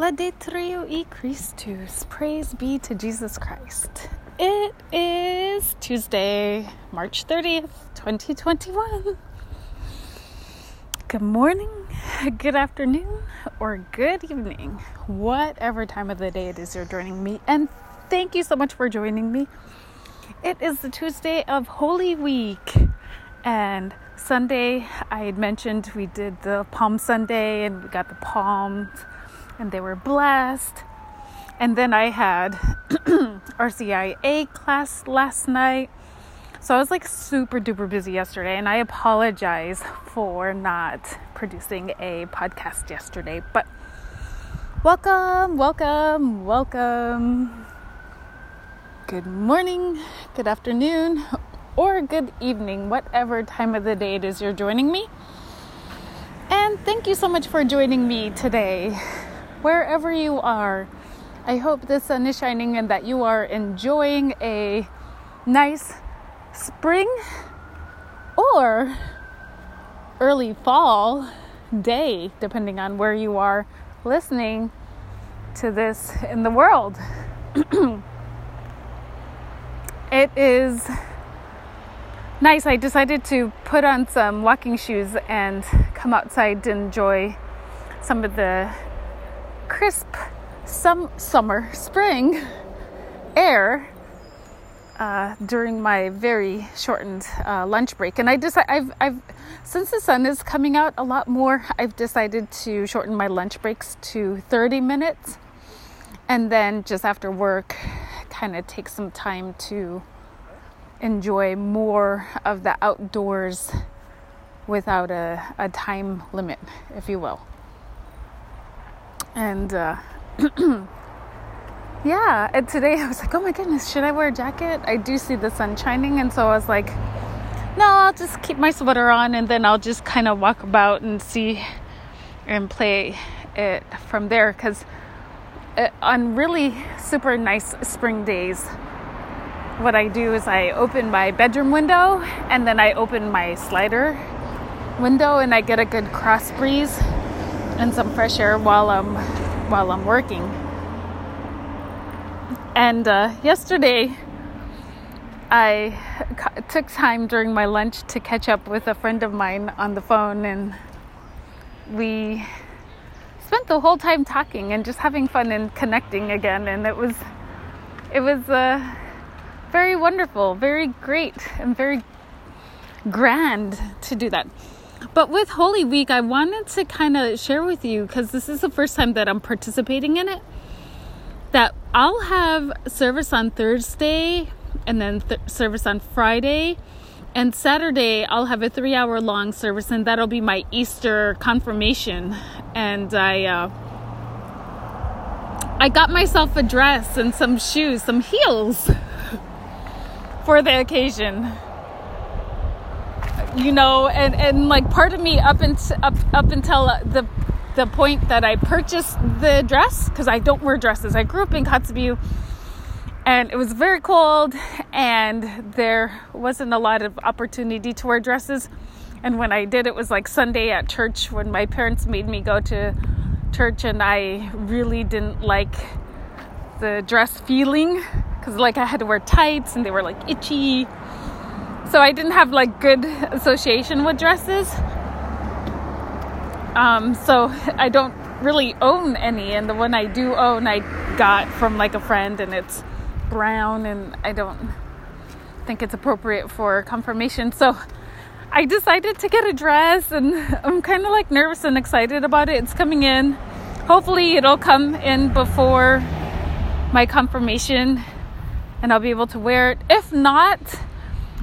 Laudate e Christus. Praise be to Jesus Christ. It is Tuesday, March 30th, 2021. Good morning, good afternoon, or good evening, whatever time of the day it is you're joining me. And thank you so much for joining me. It is the Tuesday of Holy Week. And Sunday, I had mentioned we did the Palm Sunday and we got the palms and they were blessed. And then I had RCIA class last night. So I was like super duper busy yesterday, and I apologize for not producing a podcast yesterday. But welcome, welcome, welcome. Good morning, good afternoon, or good evening, whatever time of the day it is you're joining me. And thank you so much for joining me today wherever you are. I hope the sun is shining and that you are enjoying a nice spring or early fall day, depending on where you are listening to this in the world. it is nice. I decided to put on some walking shoes and come outside to enjoy some of the crisp some summer spring air uh, during my very shortened uh, lunch break, and I decided I've, I've since the sun is coming out a lot more. I've decided to shorten my lunch breaks to 30 minutes, and then just after work, kind of take some time to enjoy more of the outdoors without a, a time limit, if you will and uh, yeah and today i was like oh my goodness should i wear a jacket? I do see the sun shining. And so i was like no i'll just keep my sweater on and then i'll just kind of walk about and see and play it from there. Because uh, on really super nice spring days what i do is i open my bedroom window and then i open my slider window and i get a good cross breeze and some fresh air while I'm while I'm working. And uh, yesterday, I took time during my lunch to catch up with a friend of mine on the phone, and we spent the whole time talking and just having fun and connecting again. And it was it was uh, very wonderful, very great, and very grand to do that. But with Holy Week, I wanted to kind of share with you because this is the first time that I'm participating in it. That I'll have service on Thursday and then th- service on Friday. And Saturday, I'll have a three hour long service, and that'll be my Easter confirmation. And I, uh, I got myself a dress and some shoes, some heels for the occasion you know, and, and like part of me up, and, up, up until the, the point that I purchased the dress, because I don't wear dresses. I grew up in Kotzebue and it was very cold and there wasn't a lot of opportunity to wear dresses. And when I did, it was like Sunday at church when my parents made me go to church and I really didn't like the dress feeling because like I had to wear tights and they were like itchy so I didn't have like good association with dresses. Um, so I don't really own any, and the one I do own, I got from like a friend, and it's brown, and I don't think it's appropriate for confirmation. So I decided to get a dress, and I'm kind of like nervous and excited about it. It's coming in. Hopefully, it'll come in before my confirmation, and I'll be able to wear it. If not,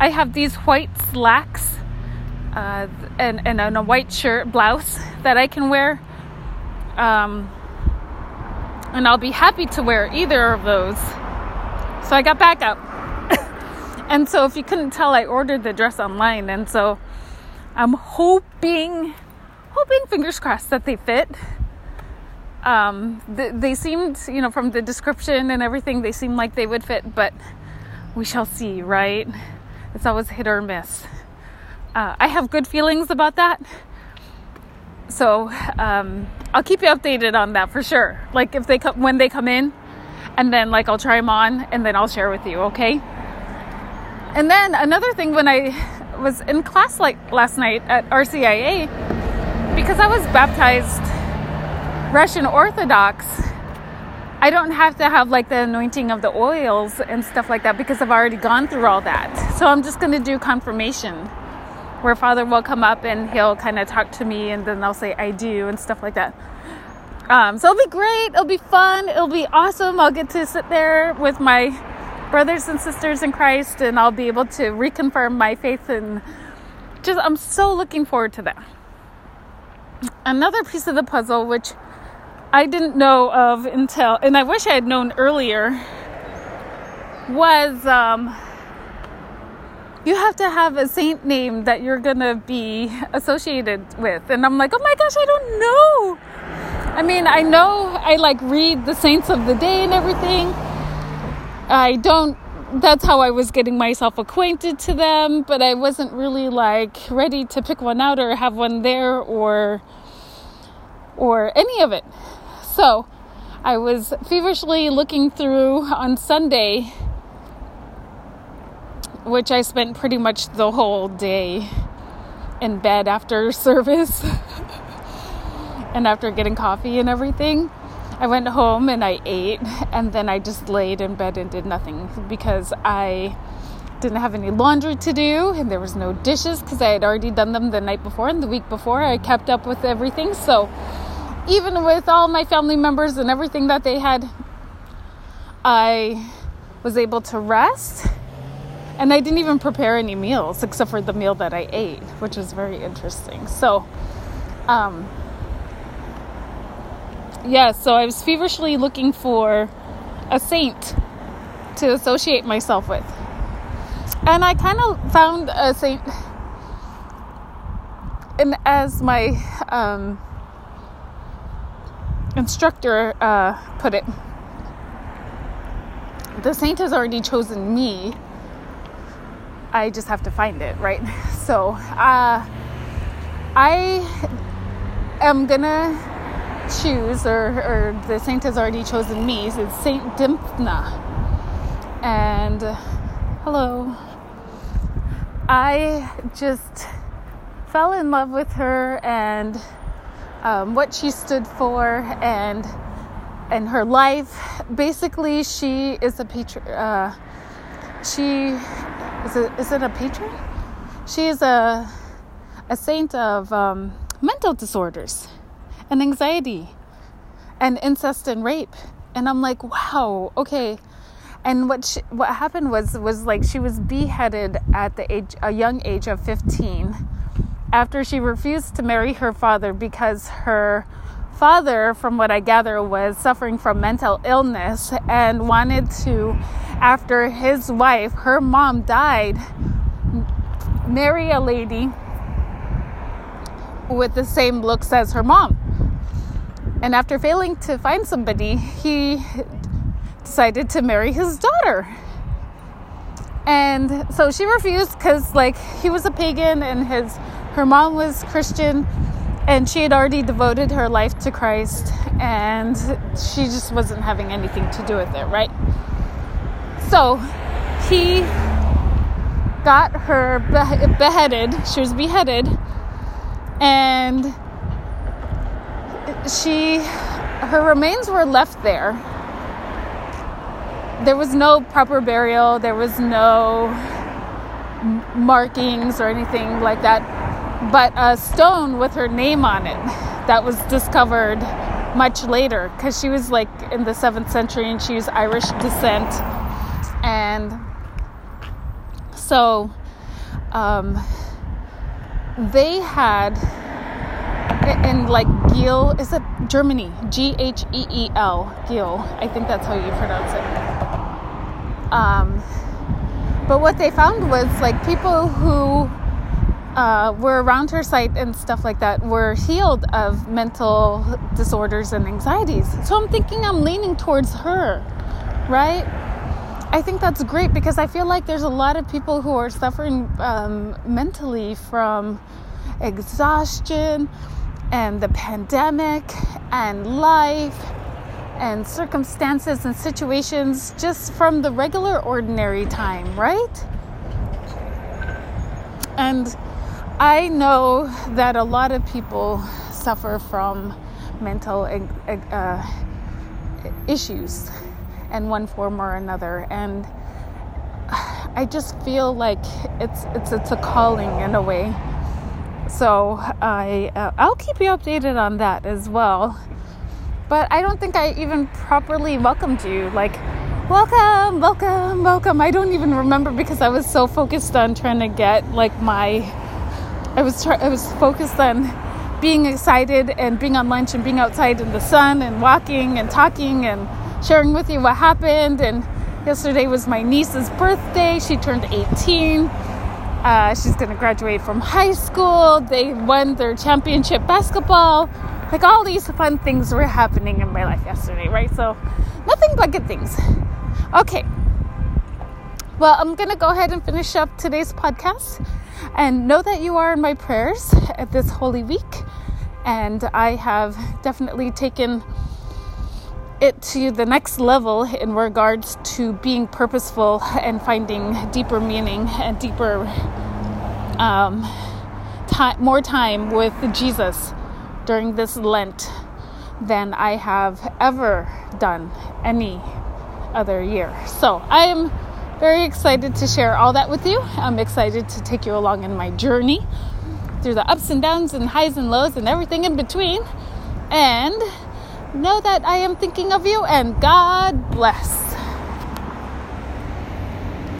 I have these white slacks uh, and, and, and, a white shirt blouse that I can wear. Um, and I'll be happy to wear either of those. So I got back up. and so, if you couldn't tell, I ordered the dress online. And so I'm hoping, hoping, fingers crossed, that they fit. Um, th- they seemed, you know, from the description and everything, they seemed like they would fit, but we shall see, right? It's always hit or miss. Uh, I have good feelings about that. so um, I'll keep you updated on that for sure. Like if they come when they come in, and then like I'll try them on, and then I'll share with you. Okay. And then another thing when I was in class like last night at RCIA, because I was baptized Russian Orthodox. I don't have to have like the anointing of the oils and stuff like that because I've already gone through all that. So I'm just going to do confirmation where Father will come up and he'll kind of talk to me and then I'll say I do and stuff like that. Um, so it'll be great. It'll be fun. It'll be awesome. I'll get to sit there with my brothers and sisters in Christ and I'll be able to reconfirm my faith and just I'm so looking forward to that. Another piece of the puzzle which I didn't know of until, and I wish I had known earlier, was um, you have to have a saint name that you're gonna be associated with. And I'm like, oh my gosh, I don't know. I mean, I know I like read the saints of the day and everything. I don't, that's how I was getting myself acquainted to them, but I wasn't really like ready to pick one out or have one there or or any of it. So I was feverishly looking through on Sunday, which I spent pretty much the whole day in bed after service and after getting coffee and everything. I went home and I ate, and then I just laid in bed and did nothing because I didn't have any laundry to do and there was no dishes because I had already done them the night before and the week before. I kept up with everything. So even with all my family members and everything that they had, I was able to rest. And I didn't even prepare any meals except for the meal that I ate, which was very interesting. So, um, yeah, so I was feverishly looking for a saint to associate myself with. And I kind of found a saint, and as my um, instructor uh, put it, the saint has already chosen me. I just have to find it, right? So uh, I am gonna choose, or, or the saint has already chosen me. It's Saint Dymphna. And uh, hello. I just fell in love with her and um, what she stood for and and her life. Basically, she is a patron. Uh, she is is it a patron? She is a a saint of um, mental disorders and anxiety and incest and rape. And I'm like, wow, okay. And what she, what happened was was like she was beheaded at the age a young age of 15 after she refused to marry her father because her father, from what I gather, was suffering from mental illness and wanted to, after his wife, her mom died, marry a lady with the same looks as her mom. And after failing to find somebody, he decided to marry his daughter. And so she refused because, like, he was a pagan and his her mom was Christian and she had already devoted her life to Christ and she just wasn't having anything to do with it, right? So he got her beheaded. She was beheaded and she her remains were left there. There was no proper burial, there was no markings or anything like that but a stone with her name on it that was discovered much later because she was like in the 7th century and she was Irish descent. And so um, they had in like Geel, is it Germany? G H E E L, Geel. I think that's how you pronounce it. Um, but what they found was like people who uh, were around her site and stuff like that were healed of mental disorders and anxieties. So I'm thinking I'm leaning towards her, right? I think that's great because I feel like there's a lot of people who are suffering um, mentally from exhaustion and the pandemic and life and circumstances and situations just from the regular, ordinary time, right? And I know that a lot of people suffer from mental uh, issues in one form or another. And I just feel like it's it's it's a calling in a way. So I uh, I'll keep you updated on that as well. But I don't think I even properly welcomed you. Like, welcome, welcome, welcome. I don't even remember because I was so focused on trying to get like my. I was try- I was focused on being excited and being on lunch and being outside in the sun and walking and talking and sharing with you what happened and Yesterday was my niece's birthday. She turned 18. Uh, she's going to graduate from high school. They won their championship basketball. Like all these fun things were happening in my life yesterday, right? So, nothing but good things. Okay. Well, I'm going to go ahead and finish up today's podcast and know that you are in my prayers at this holy week. And I have definitely taken it to the next level in regards to being purposeful and finding deeper meaning and deeper um, more time with Jesus during this Lent than I have ever done any other year. So I am very excited to share all that with you. I'm excited to take you along in my journey through the ups and downs and highs and lows and everything in between. And know that I am thinking of you and God bless.